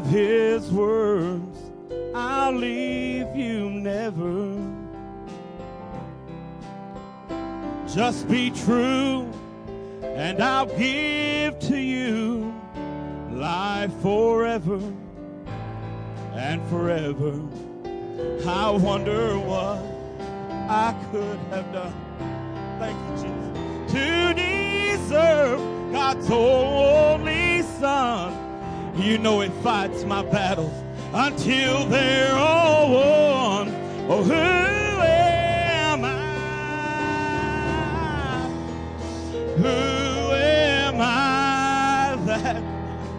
of his words, I'll leave you never. Just be true, and I'll give to you life forever and forever. I wonder what I could have done. Thank you, Jesus. To deserve God's only Son. You know it fights my battles until they're all won. Oh, who am I? Who am I that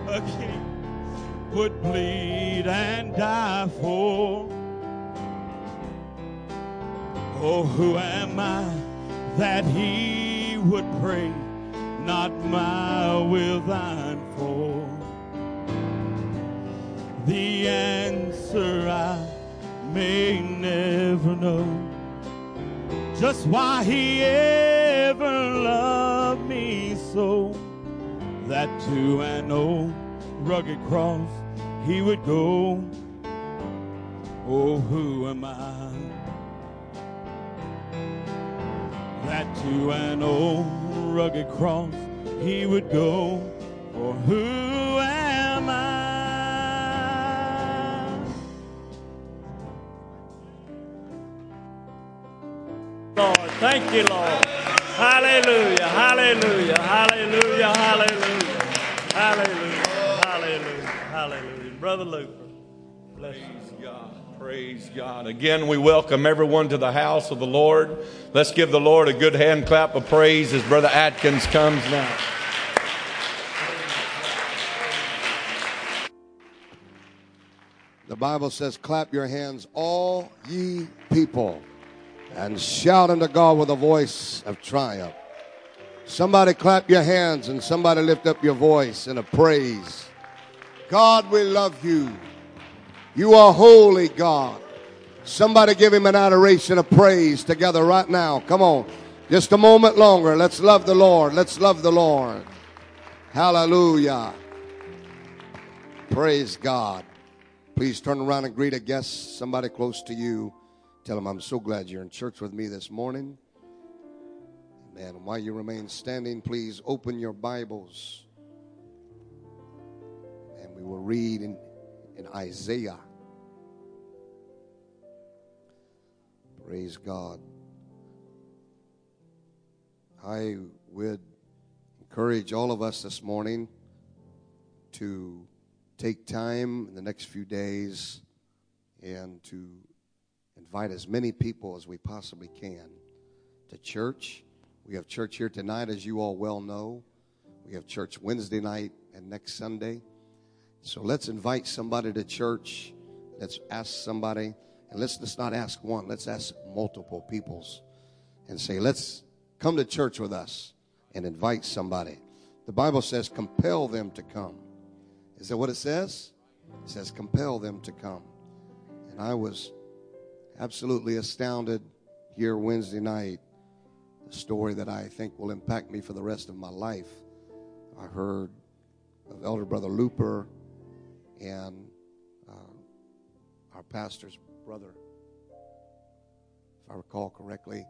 a king would bleed and die for? Oh, who am I that he would pray, not my will thine The answer I may never know, just why he ever loved me so, that to an old rugged cross he would go. Oh, who am I? that to an old rugged cross he would go. For who Thank you, Lord. Hallelujah, hallelujah, hallelujah, hallelujah, hallelujah, hallelujah, hallelujah. Brother Luther, bless you. Praise God. Praise God. Again, we welcome everyone to the house of the Lord. Let's give the Lord a good hand clap of praise as Brother Atkins comes now. The Bible says, Clap your hands, all ye people, and shout unto God with a voice of triumph. Somebody clap your hands and somebody lift up your voice in a praise. God, we love you. You are holy, God. Somebody give him an adoration of praise together right now. Come on. Just a moment longer. Let's love the Lord. Let's love the Lord. Hallelujah. Praise God. Please turn around and greet a guest, somebody close to you. Tell them, I'm so glad you're in church with me this morning. And while you remain standing, please open your Bibles. And we will read in, in Isaiah. Praise God. I would encourage all of us this morning to take time in the next few days and to invite as many people as we possibly can to church. We have church here tonight, as you all well know. We have church Wednesday night and next Sunday. So let's invite somebody to church. Let's ask somebody, and let's, let's not ask one, let's ask multiple peoples and say, let's come to church with us and invite somebody. The Bible says, compel them to come. Is that what it says? It says, compel them to come. And I was absolutely astounded here Wednesday night. A story that I think will impact me for the rest of my life. I heard of Elder Brother Looper and uh, our pastor's brother, if I recall correctly,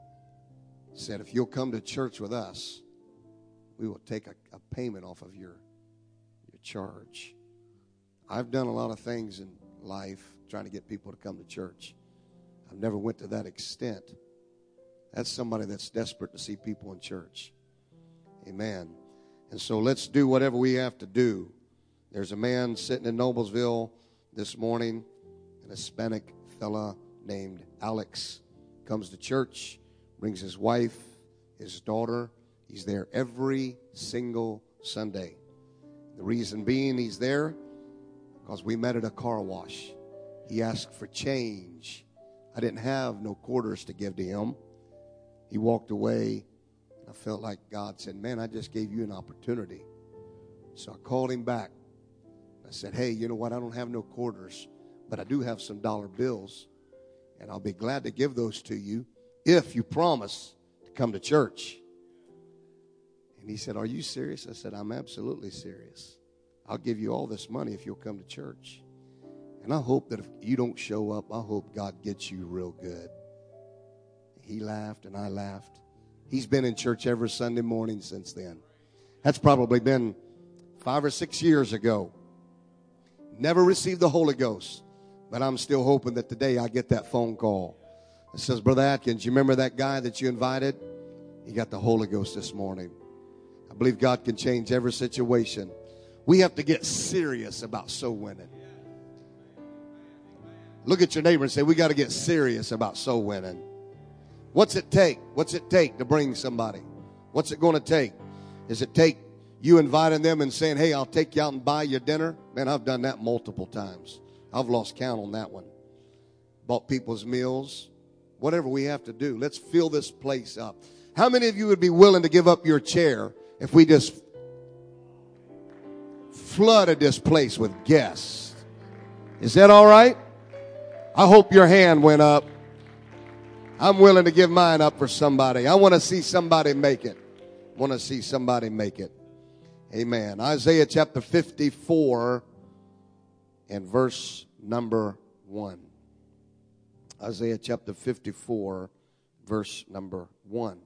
said, If you'll come to church with us, we will take a, a payment off of your, your charge. I've done a lot of things in life trying to get people to come to church. I've never went to that extent. That's somebody that's desperate to see people in church. Amen. And so let's do whatever we have to do. There's a man sitting in Noblesville this morning, an Hispanic fella named Alex comes to church, brings his wife, his daughter. He's there every single Sunday. The reason being he's there because we met at a car wash. He asked for change. I didn't have no quarters to give to him. He walked away. I felt like God said, Man, I just gave you an opportunity. So I called him back. I said, Hey, you know what? I don't have no quarters, but I do have some dollar bills, and I'll be glad to give those to you if you promise to come to church. And he said, Are you serious? I said, I'm absolutely serious. I'll give you all this money if you'll come to church. And I hope that if you don't show up, I hope God gets you real good. He laughed and I laughed. He's been in church every Sunday morning since then. That's probably been five or six years ago. Never received the Holy Ghost, but I'm still hoping that today I get that phone call. It says, Brother Atkins, you remember that guy that you invited? He got the Holy Ghost this morning. I believe God can change every situation. We have to get serious about soul winning. Look at your neighbor and say, We got to get serious about soul winning. What's it take? What's it take to bring somebody? What's it going to take? Does it take you inviting them and saying, Hey, I'll take you out and buy you dinner? Man, I've done that multiple times. I've lost count on that one. Bought people's meals, whatever we have to do. Let's fill this place up. How many of you would be willing to give up your chair if we just flooded this place with guests? Is that all right? I hope your hand went up. I'm willing to give mine up for somebody. I want to see somebody make it. Want to see somebody make it. Amen. Isaiah chapter 54 and verse number 1. Isaiah chapter 54, verse number 1.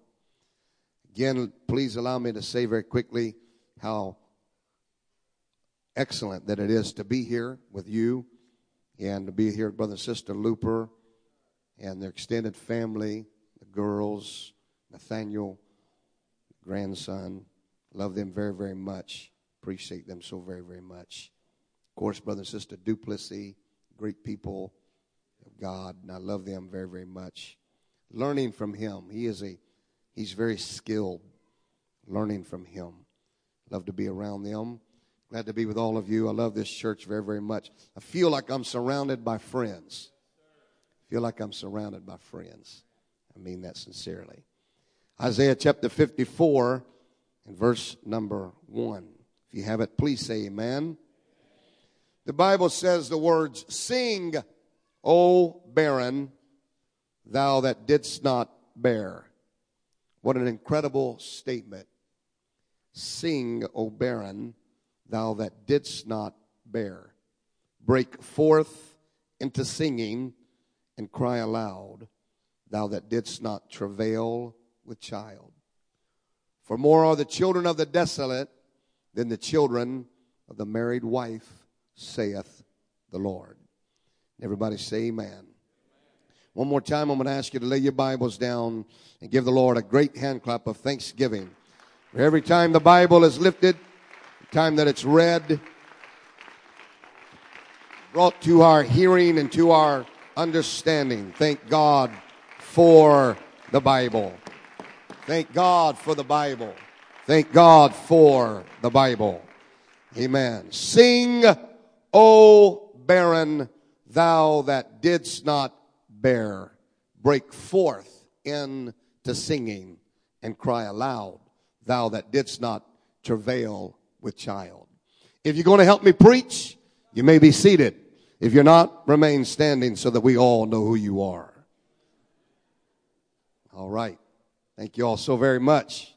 Again, please allow me to say very quickly how excellent that it is to be here with you and to be here Brother and Sister Looper and their extended family, the girls, Nathaniel, grandson. Love them very, very much. Appreciate them so very, very much. Of course, Brother and Sister Duplessis, great people of God, and I love them very, very much. Learning from him. He is a he's very skilled. Learning from him. Love to be around them. Glad to be with all of you. I love this church very, very much. I feel like I'm surrounded by friends. I feel like I'm surrounded by friends. I mean that sincerely. Isaiah chapter 54 and verse number 1. If you have it, please say amen. The Bible says the words, Sing, O barren, thou that didst not bear. What an incredible statement. Sing, O barren, thou that didst not bear. Break forth into singing and cry aloud, thou that didst not travail with child. For more are the children of the desolate than the children of the married wife, saith the Lord. Everybody say amen. One more time, I'm going to ask you to lay your Bibles down and give the Lord a great hand clap of thanksgiving. For every time the Bible is lifted, time that it's read, brought to our hearing and to our understanding. Thank God for the Bible. Thank God for the Bible. Thank God for the Bible. Amen. Sing, O barren, thou that didst not bear. Break forth into singing and cry aloud, thou that didst not travail with child. If you're going to help me preach, you may be seated. If you're not, remain standing so that we all know who you are. All right. Thank you all so very much.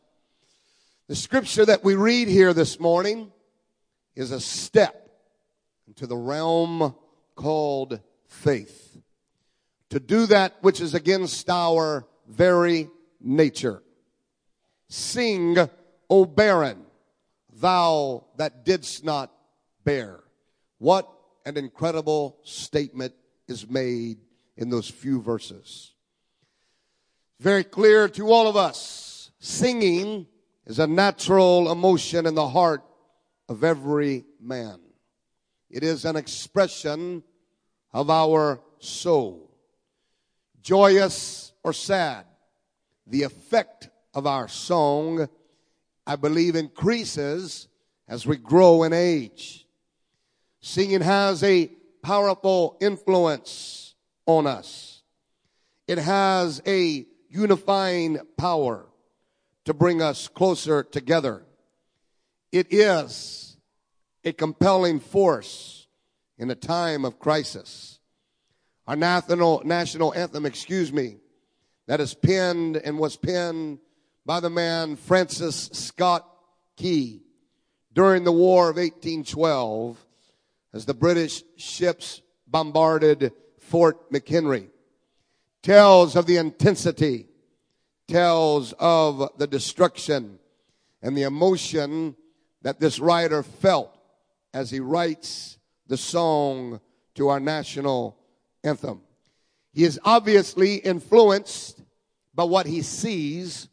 The scripture that we read here this morning is a step into the realm called faith. To do that which is against our very nature. Sing, O barren, thou that didst not bear. What an incredible statement is made in those few verses. Very clear to all of us. Singing is a natural emotion in the heart of every man. It is an expression of our soul. Joyous or sad, the effect of our song, I believe, increases as we grow in age. Singing has a powerful influence on us. It has a unifying power to bring us closer together. It is a compelling force in a time of crisis. Our national, national anthem, excuse me, that is penned and was penned by the man Francis Scott Key during the War of 1812 as the British ships bombarded Fort McHenry. Tells of the intensity, tells of the destruction and the emotion that this writer felt as he writes the song to our national anthem. He is obviously influenced by what he sees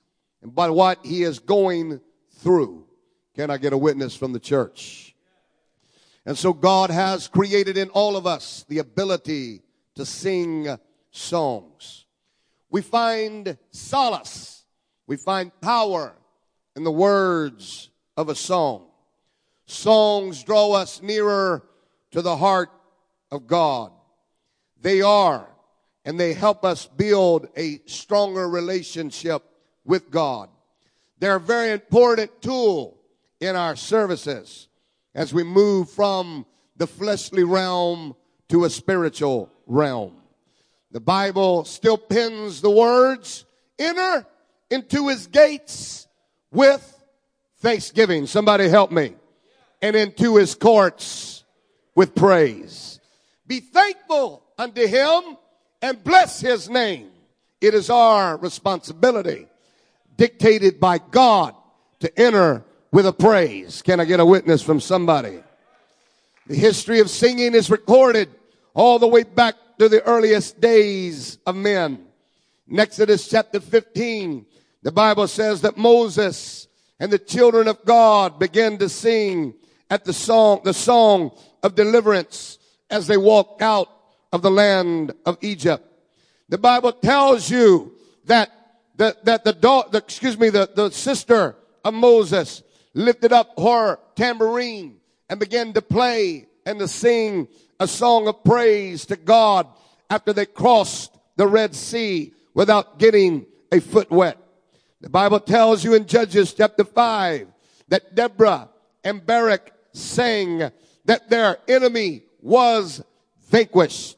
by what he is going through. Can I get a witness from the church? And so God has created in all of us the ability to sing songs. We find solace. We find power in the words of a song. Songs draw us nearer to the heart of God. They are, and they help us build a stronger relationship with God. They're a very important tool in our services as we move from the fleshly realm to a spiritual realm. The Bible still pins the words, enter into his gates with thanksgiving. Somebody help me. And into his courts with praise. Be thankful unto him and bless his name. It is our responsibility dictated by God to enter with a praise. Can I get a witness from somebody? The history of singing is recorded all the way back to the earliest days of men. In Exodus chapter 15, the Bible says that Moses and the children of God began to sing at the song, the song of deliverance as they walked out of the land of Egypt. The Bible tells you that the, that the daughter, excuse me, the, the sister of Moses lifted up her tambourine and began to play and to sing a song of praise to God after they crossed the Red Sea without getting a foot wet. The Bible tells you in Judges chapter 5 that Deborah and Barak sang that their enemy was vanquished.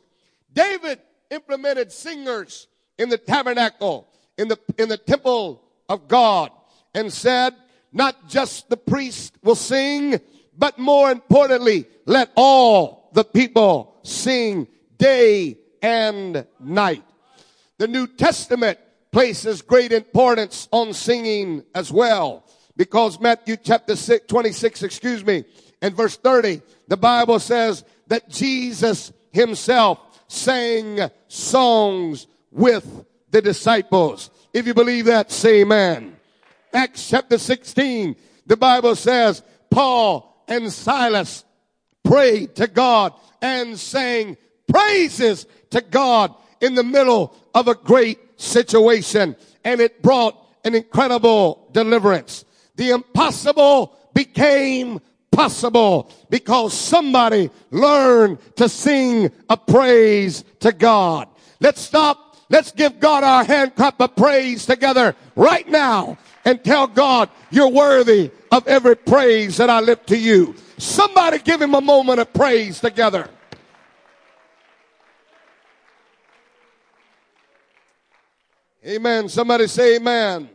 David implemented singers in the tabernacle, in the, in the temple of God and said, not just the priest will sing, but more importantly, let all the people sing day and night. The New Testament places great importance on singing as well. Because Matthew chapter 6, 26, excuse me, and verse 30, the Bible says that Jesus himself sang songs with the disciples. If you believe that, say amen. Acts chapter 16, the Bible says Paul and Silas prayed to God and sang praises to God in the middle of a great situation and it brought an incredible deliverance. The impossible became possible because somebody learned to sing a praise to God. Let's stop. Let's give God our hand clap of praise together right now and tell God you're worthy of every praise that I lift to you. Somebody give him a moment of praise together. Amen. Somebody say amen.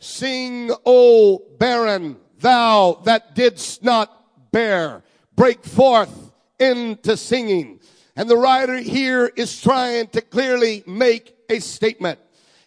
Sing, O barren, thou that didst not bear. Break forth into singing. And the writer here is trying to clearly make a statement.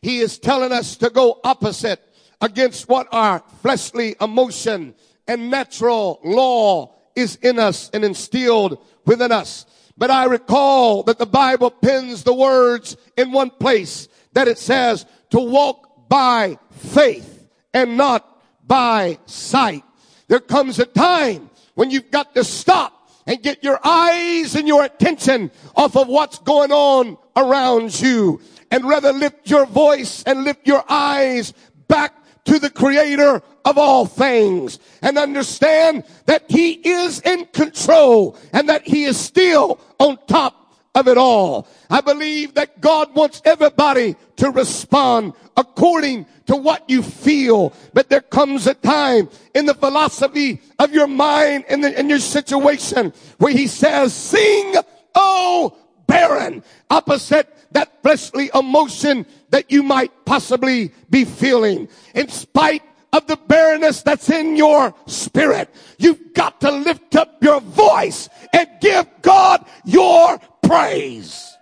He is telling us to go opposite against what our fleshly emotion and natural law is in us and instilled within us. But I recall that the Bible pins the words in one place that it says to walk by faith and not by sight. There comes a time when you've got to stop and get your eyes and your attention off of what's going on around you. And rather lift your voice and lift your eyes back to the creator of all things and understand that he is in control and that he is still on top of it all. I believe that God wants everybody to respond according to what you feel. But there comes a time in the philosophy of your mind and in, in your situation where he says, sing, oh, barren, opposite that fleshly emotion that you might possibly be feeling. In spite of the barrenness that's in your spirit. You've got to lift up your voice and give God your praise.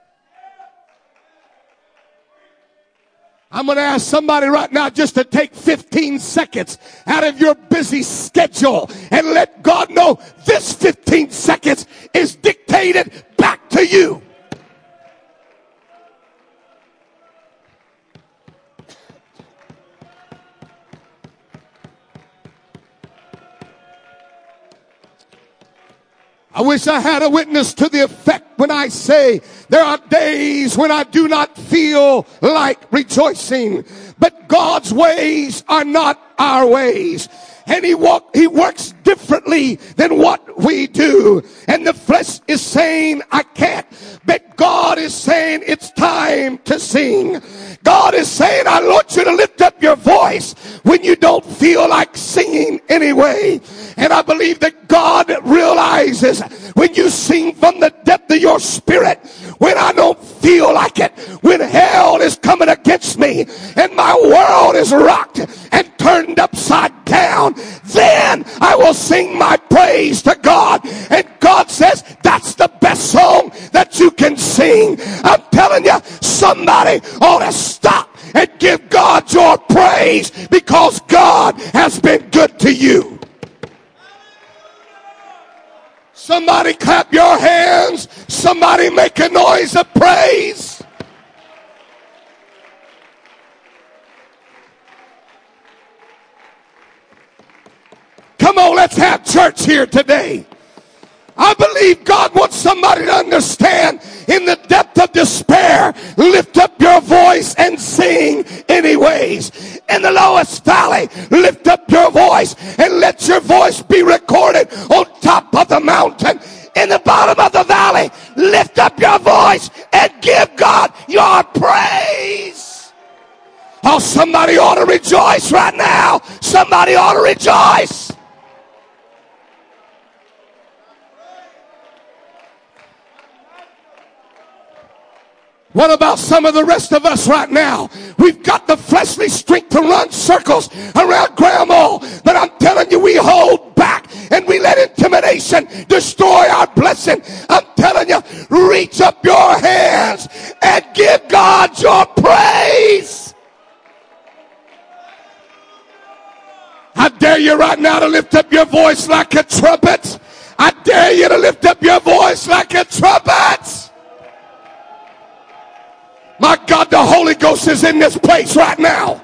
I'm going to ask somebody right now just to take 15 seconds out of your busy schedule and let God know this 15 seconds is dictated back to you. I wish I had a witness to the effect when I say there are days when I do not feel like rejoicing, but God's ways are not our ways and he walk, he works differently than what we do. And the flesh is saying, I can't. But God is saying, it's time to sing. God is saying, I want you to lift up your voice when you don't feel like singing anyway. And I believe that God realizes when you sing from the depth of your spirit, when I don't feel like it, when hell is coming against me and my world is rocked and turned upside down, then I will sing my praise to God. And God says, that's the best song that you can sing. I'm telling you, somebody ought to stop and give God your praise because God has been good to you. Somebody clap your hands. Somebody make a noise of praise. Come on, let's have church here today. I believe God wants somebody to understand in the depth of despair, lift up your voice and sing anyways. In the lowest valley, lift up your voice and let your voice be recorded on top of the mountain. In the bottom of the valley, lift up your voice and give God your praise. Oh, somebody ought to rejoice right now. Somebody ought to rejoice. What about some of the rest of us right now? We've got the fleshly strength to run circles around grandma, but I'm telling you, we hold back and we let intimidation destroy our blessing. I'm telling you, reach up your hands and give God your praise. I dare you right now to lift up your voice like a trumpet. I dare you to lift up your voice like a trumpet. My God, the Holy Ghost is in this place right now.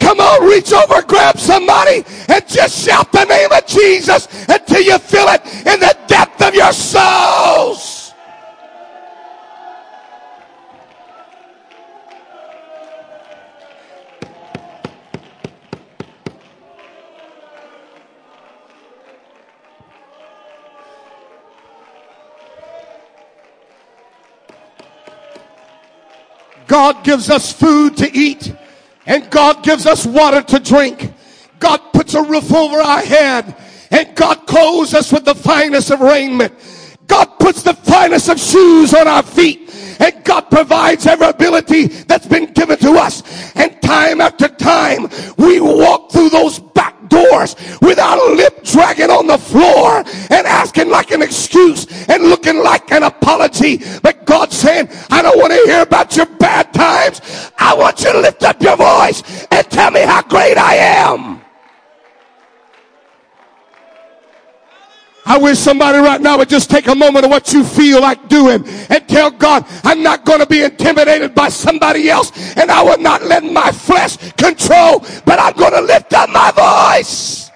Come on, reach over, grab somebody, and just shout the name of Jesus until you feel it in the depth of your souls. God gives us food to eat and God gives us water to drink. God puts a roof over our head and God clothes us with the finest of raiment. God puts the finest of shoes on our feet and God provides every ability that's been given to us. And time after time, we walk through those back doors with our lip dragging on the floor and asking like an excuse and looking like an apology. But God saying, I don't want to hear about your bad times. I want you to lift up your voice and tell me how great I am. I wish somebody right now would just take a moment of what you feel like doing and tell God, I'm not going to be intimidated by somebody else and I will not let my flesh control, but I'm going to lift up my voice.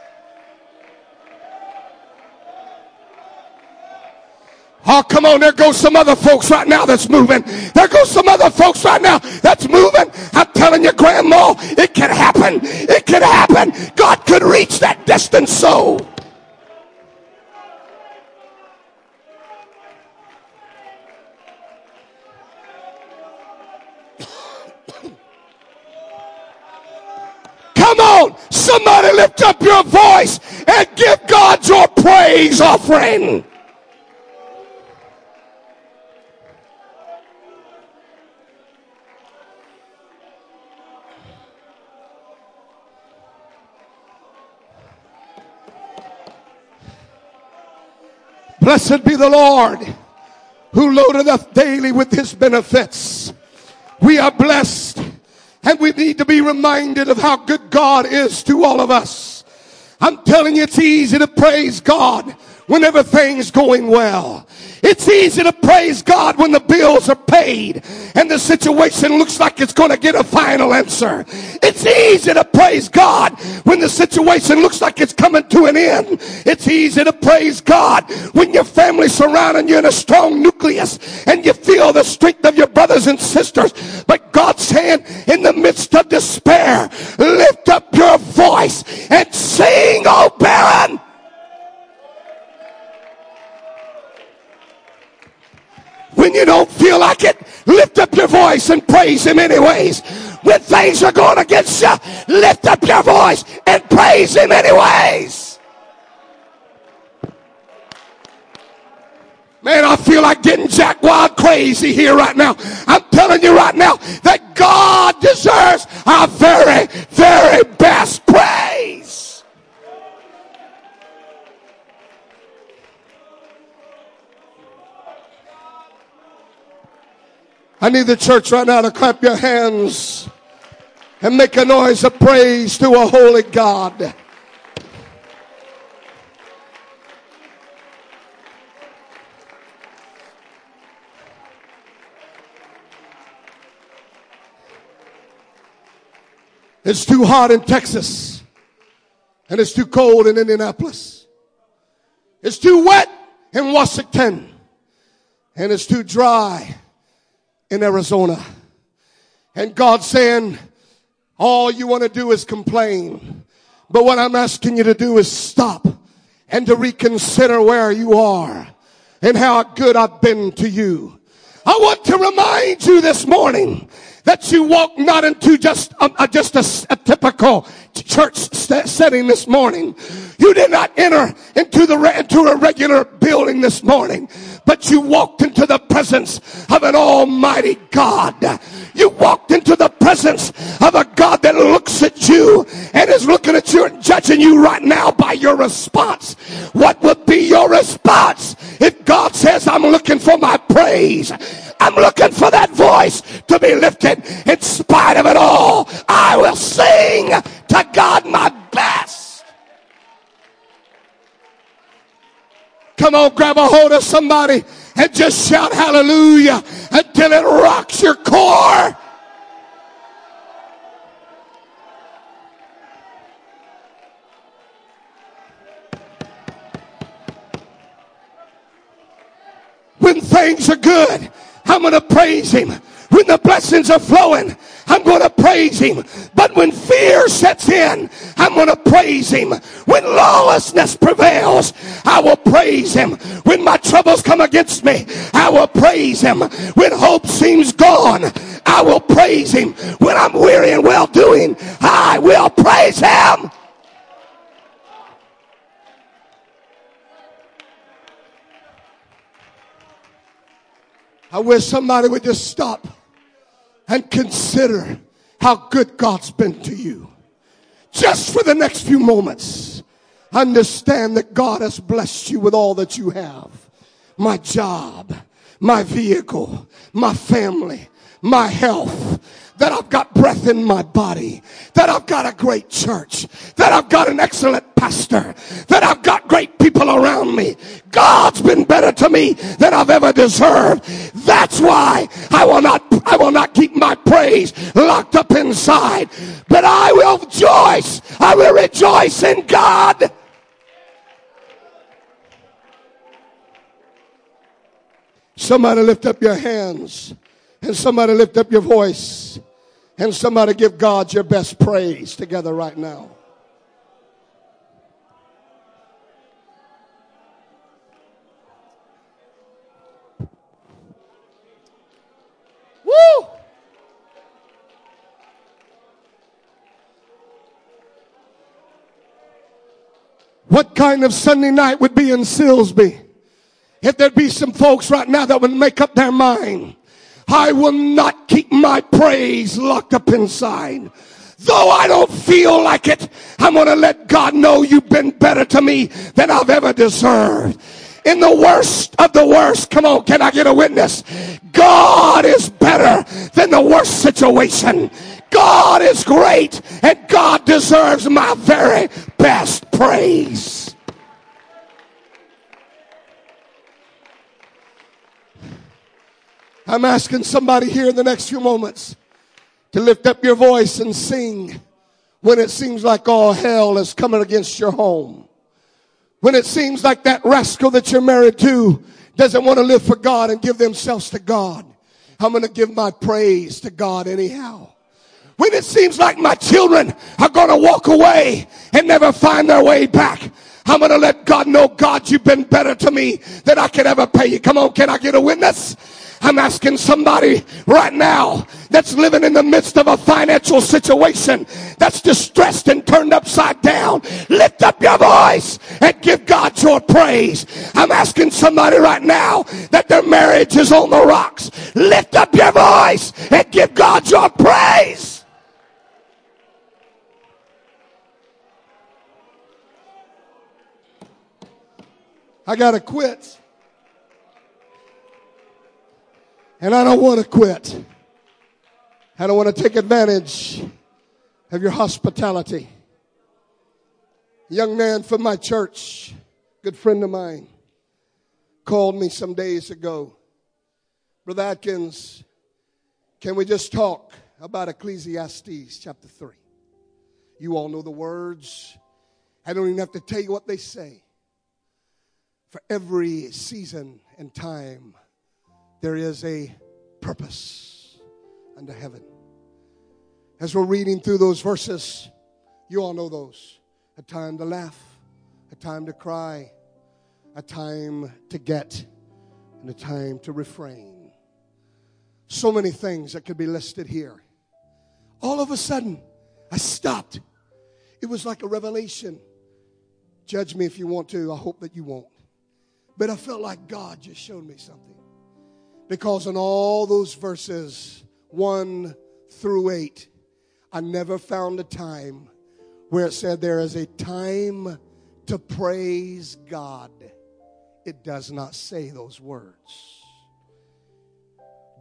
Oh, come on. There goes some other folks right now that's moving. There goes some other folks right now that's moving. I'm telling you, Grandma, it can happen. It can happen. God could reach that distant soul. Somebody lift up your voice and give God your praise offering. Blessed be the Lord who loadeth us daily with his benefits. We are blessed and we need to be reminded of how good God is to all of us. I'm telling you, it's easy to praise God when everything's going well. It's easy to praise God when the bills are paid and the situation looks like it's going to get a final answer. It's easy to praise God when the situation looks like it's coming to an end. It's easy to praise God when your family's surrounding you in a strong nucleus and you feel the strength of your brothers and sisters. But God's saying in the midst of despair, lift up your voice and sing, oh barren. When you don't feel like it, lift up your voice and praise Him anyways. When things are going against you, lift up your voice and praise Him anyways. Man, I feel like getting jack wild crazy here right now. I'm telling you right now that God deserves our very, very best praise. I need the church right now to clap your hands and make a noise of praise to a holy God. It's too hot in Texas. And it's too cold in Indianapolis. It's too wet in Washington. And it's too dry in Arizona. And God saying, all you want to do is complain. But what I'm asking you to do is stop and to reconsider where you are and how good I've been to you. I want to remind you this morning that you walk not into just a, a just a, a, typical church st- setting this morning. You did not enter into the into a regular building this morning, but you walked into the presence of an almighty God. You walked into the presence of a God that looks at you and is looking at you and judging you right now by your response. What would be your response if God says, I'm looking for my praise? I'm looking for that voice to be lifted in spite of it all. I will sing to God my best. Come on, grab a hold of somebody and just shout hallelujah until it rocks your core. When things are good, I'm going to praise him. When the blessings are flowing, I'm going to praise him. But when fear sets in, I'm going to praise him. When lawlessness prevails, I will praise him. When my troubles come against me, I will praise him. When hope seems gone, I will praise him. When I'm weary and well doing, I will praise him. I wish somebody would just stop and consider how good God's been to you. Just for the next few moments, understand that God has blessed you with all that you have. My job, my vehicle, my family, my health, that I've got breath in my body, that I've got a great church, that I've got an excellent pastor, that I've got great people around me. God's been better to me than I've ever deserved. That's why I will not, I will not keep my praise locked up inside, but I will rejoice. I will rejoice in God. Somebody lift up your hands and somebody lift up your voice. And somebody give God your best praise together right now. Woo! What kind of Sunday night would be in Silsbee if there'd be some folks right now that would make up their mind I will not keep my praise locked up inside. Though I don't feel like it, I'm going to let God know you've been better to me than I've ever deserved. in the worst of the worst. Come on, can I get a witness? God is better than the worst situation. God is great and God deserves my very best praise. I'm asking somebody here in the next few moments to lift up your voice and sing when it seems like all hell is coming against your home. When it seems like that rascal that you're married to doesn't want to live for God and give themselves to God. I'm going to give my praise to God anyhow. When it seems like my children are going to walk away and never find their way back. I'm going to let God know, God, you've been better to me than I could ever pay you. Come on, can I get a witness? I'm asking somebody right now that's living in the midst of a financial situation that's distressed and turned upside down. Lift up your voice and give God your praise. I'm asking somebody right now that their marriage is on the rocks. Lift up your voice and give God your praise. I got to quit. And I don't want to quit. I don't want to take advantage of your hospitality. A young man from my church, good friend of mine, called me some days ago. Brother Atkins, can we just talk about Ecclesiastes chapter 3? You all know the words. I don't even have to tell you what they say. For every season and time, there is a purpose under heaven. As we're reading through those verses, you all know those. A time to laugh, a time to cry, a time to get, and a time to refrain. So many things that could be listed here. All of a sudden, I stopped. It was like a revelation. Judge me if you want to. I hope that you won't. But I felt like God just showed me something. Because in all those verses, 1 through 8, I never found a time where it said there is a time to praise God. It does not say those words.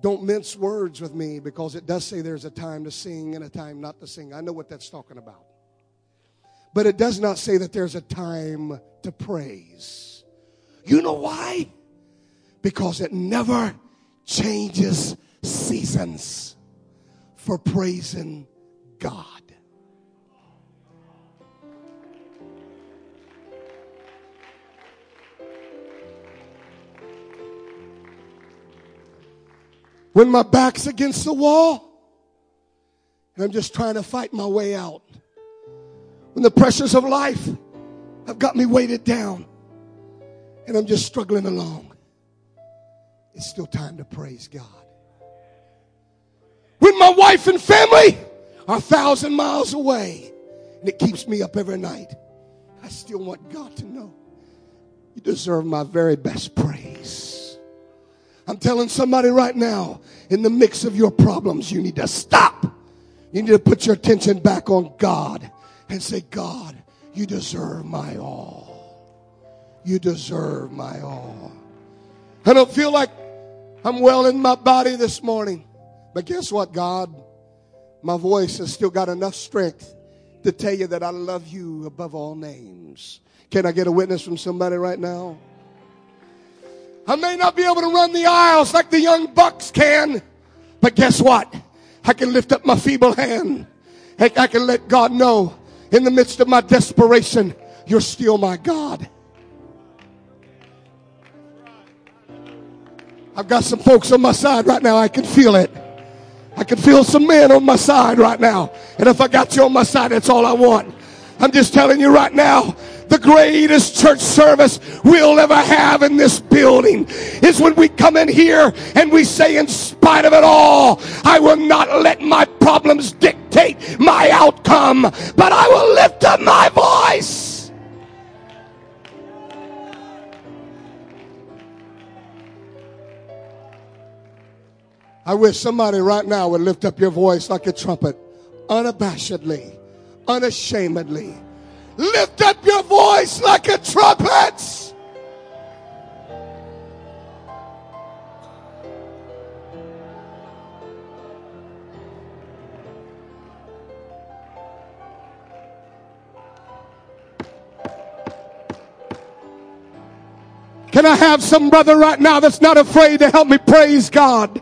Don't mince words with me because it does say there's a time to sing and a time not to sing. I know what that's talking about. But it does not say that there's a time to praise. You know why? Because it never changes seasons for praising God. When my back's against the wall and I'm just trying to fight my way out. When the pressures of life have got me weighted down and I'm just struggling along it's still time to praise God. When my wife and family are a thousand miles away and it keeps me up every night, I still want God to know you deserve my very best praise. I'm telling somebody right now, in the mix of your problems, you need to stop. You need to put your attention back on God and say, God, you deserve my all. You deserve my all. I don't feel like I'm well in my body this morning. But guess what, God? My voice has still got enough strength to tell you that I love you above all names. Can I get a witness from somebody right now? I may not be able to run the aisles like the young bucks can, but guess what? I can lift up my feeble hand. I can let God know in the midst of my desperation, you're still my God. I've got some folks on my side right now. I can feel it. I can feel some men on my side right now. And if I got you on my side, that's all I want. I'm just telling you right now, the greatest church service we'll ever have in this building is when we come in here and we say, in spite of it all, I will not let my problems dictate my outcome, but I will lift up my voice. I wish somebody right now would lift up your voice like a trumpet, unabashedly, unashamedly. Lift up your voice like a trumpet. Can I have some brother right now that's not afraid to help me praise God?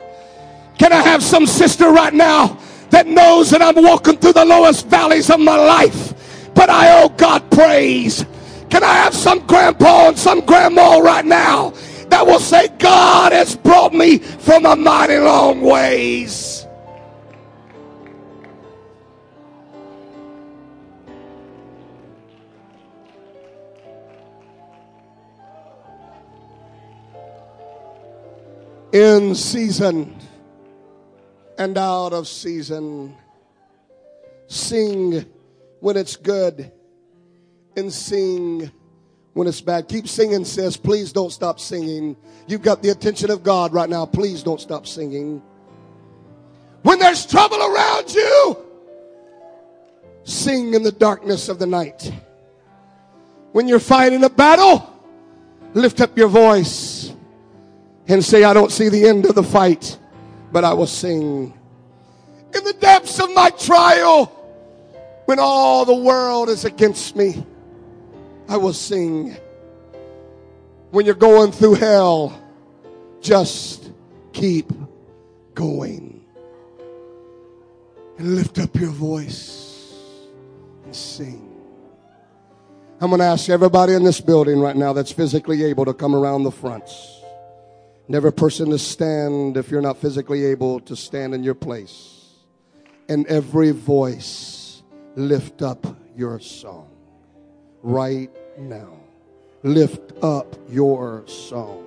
Can I have some sister right now that knows that I'm walking through the lowest valleys of my life, but I owe God praise? Can I have some grandpa and some grandma right now that will say, God has brought me from a mighty long ways? In season and out of season. Sing when it's good and sing when it's bad. Keep singing, sis. Please don't stop singing. You've got the attention of God right now. Please don't stop singing. When there's trouble around you, sing in the darkness of the night. When you're fighting a battle, lift up your voice and say, I don't see the end of the fight but I will sing. In the depths of my trial, when all the world is against me, I will sing. When you're going through hell, just keep going. And lift up your voice and sing. I'm going to ask everybody in this building right now that's physically able to come around the fronts. Never a person to stand if you're not physically able to stand in your place. And every voice, lift up your song right now. Lift up your song.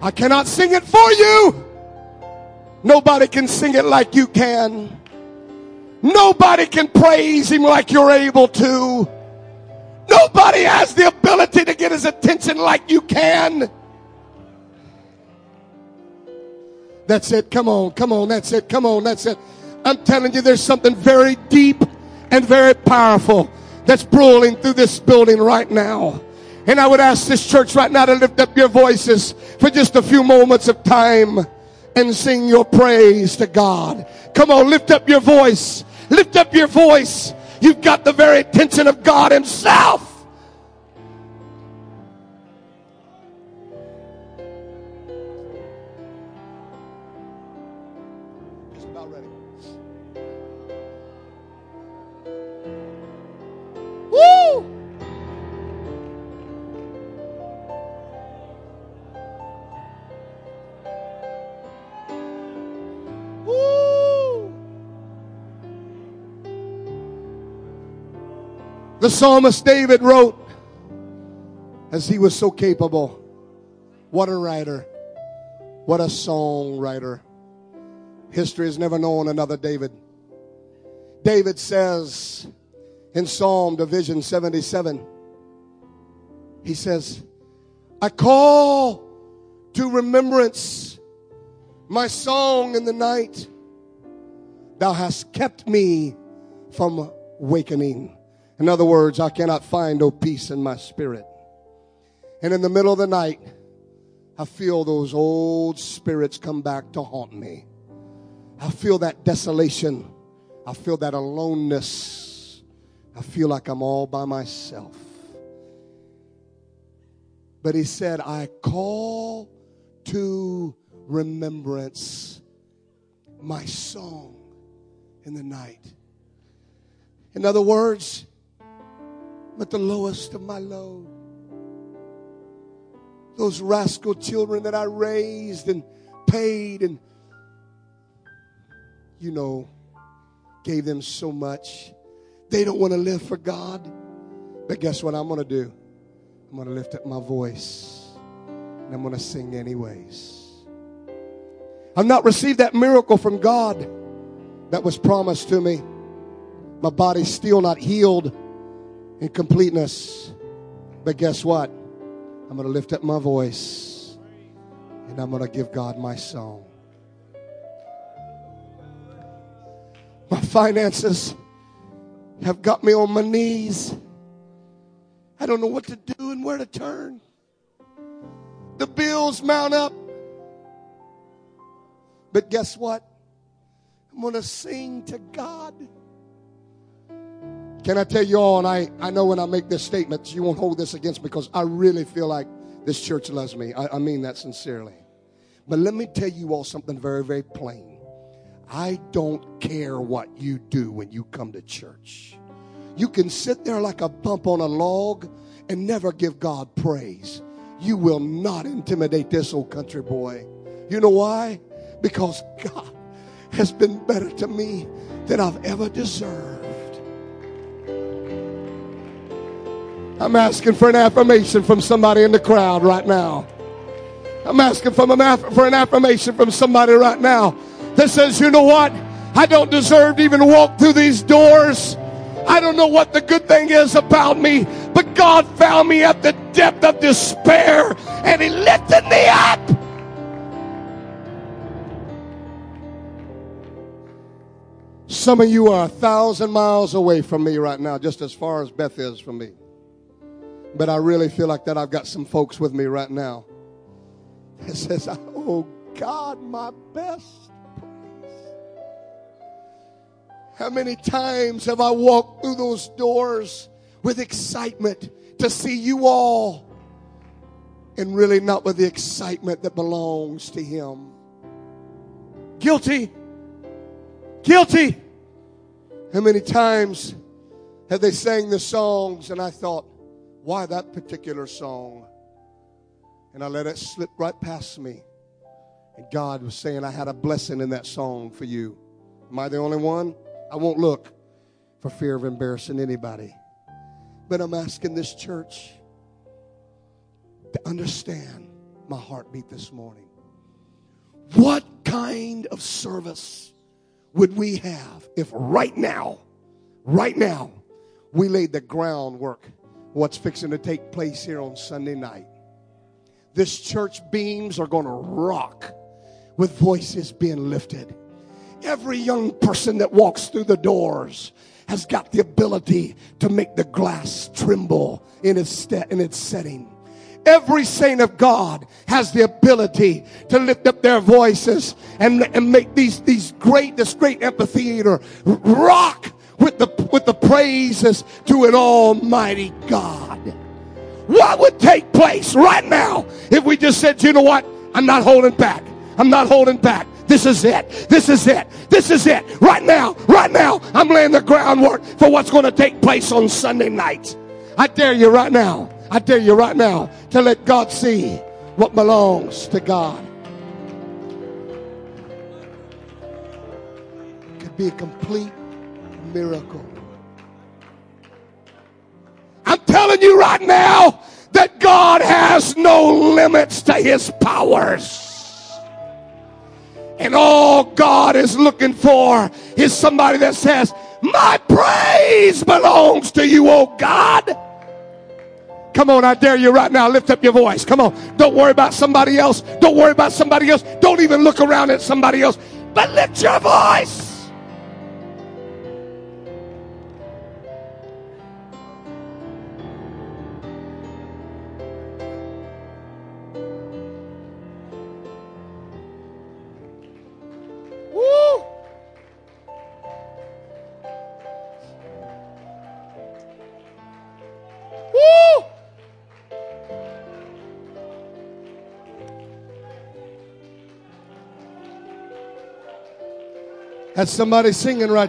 I cannot sing it for you. Nobody can sing it like you can. Nobody can praise him like you're able to. Nobody has the ability to get his attention like you can. That's it. Come on. Come on. That's it. Come on. That's it. I'm telling you, there's something very deep and very powerful that's brewing through this building right now. And I would ask this church right now to lift up your voices for just a few moments of time and sing your praise to God. Come on, lift up your voice. Lift up your voice. You've got the very attention of God Himself. The psalmist David wrote as he was so capable. What a writer. What a songwriter. History has never known another David. David says in Psalm Division 77, he says, I call to remembrance my song in the night. Thou hast kept me from wakening. In other words, I cannot find no peace in my spirit. And in the middle of the night, I feel those old spirits come back to haunt me. I feel that desolation. I feel that aloneness. I feel like I'm all by myself. But he said, I call to remembrance my song in the night. In other words, at the lowest of my low. Those rascal children that I raised and paid and, you know, gave them so much. They don't want to live for God. But guess what I'm going to do? I'm going to lift up my voice and I'm going to sing anyways. I've not received that miracle from God that was promised to me. My body's still not healed in completeness. But guess what? I'm going to lift up my voice and I'm going to give God my song. My finances have got me on my knees. I don't know what to do and where to turn. The bills mount up. But guess what? I'm going to sing to God. Can I tell you all, and I, I know when I make this statement, you won't hold this against me because I really feel like This church loves me. I, I mean that sincerely. But let me tell you all something very, very plain. I don't care what you do when you come to church. You can sit there like a bump on a log and never give God praise. You will not intimidate this old country boy. You know why? Because God has been better to me than I've ever deserved. I'm asking for an affirmation from somebody in the crowd right now. I'm asking for an, for an affirmation from somebody right now that says, you know what? I don't deserve to even walk through these doors. I don't know what the good thing is about me, but God found me at the depth of despair and He lifted me up. Some of you are a thousand miles away from me right now, just as far as Beth is from me. But I really feel like that I've got some folks with me right now. It says, Oh God, my best praise. How many times have I walked through those doors with excitement to see you all and really not with the excitement that belongs to Him? Guilty. Guilty. How many times have they sang the songs and I thought, why that particular song? And I let it slip right past me. And God was saying, I had a blessing in that song for you. Am I the only one? I won't look for fear of embarrassing anybody. But I'm asking this church to understand my heartbeat this morning. What kind of service would we have if right now, right now, we laid the groundwork what's fixing to take place here on Sunday night. This church beams are going to rock with voices being lifted. Every young person that walks through the doors has got the ability to make the glass tremble in its, in its setting. Every saint of God has the ability to lift up their voices and, and make these, these great, this great amphitheater rock with the, with the praises to an almighty God. What would take place right now if we just said, you know what? I'm not holding back. I'm not holding back. This is it. This is it. This is it. Right now, right now, I'm laying the groundwork for what's going to take place on Sunday night. I dare you right now. I dare you right now to let God see what belongs to God. Could be a complete miracle. I'm telling you right now that God has no limits to his powers. And all God is looking for is somebody that says, My praise belongs to you, oh God. Come on, I dare you right now. Lift up your voice. Come on. Don't worry about somebody else. Don't worry about somebody else. Don't even look around at somebody else. But lift your voice. That's somebody singing right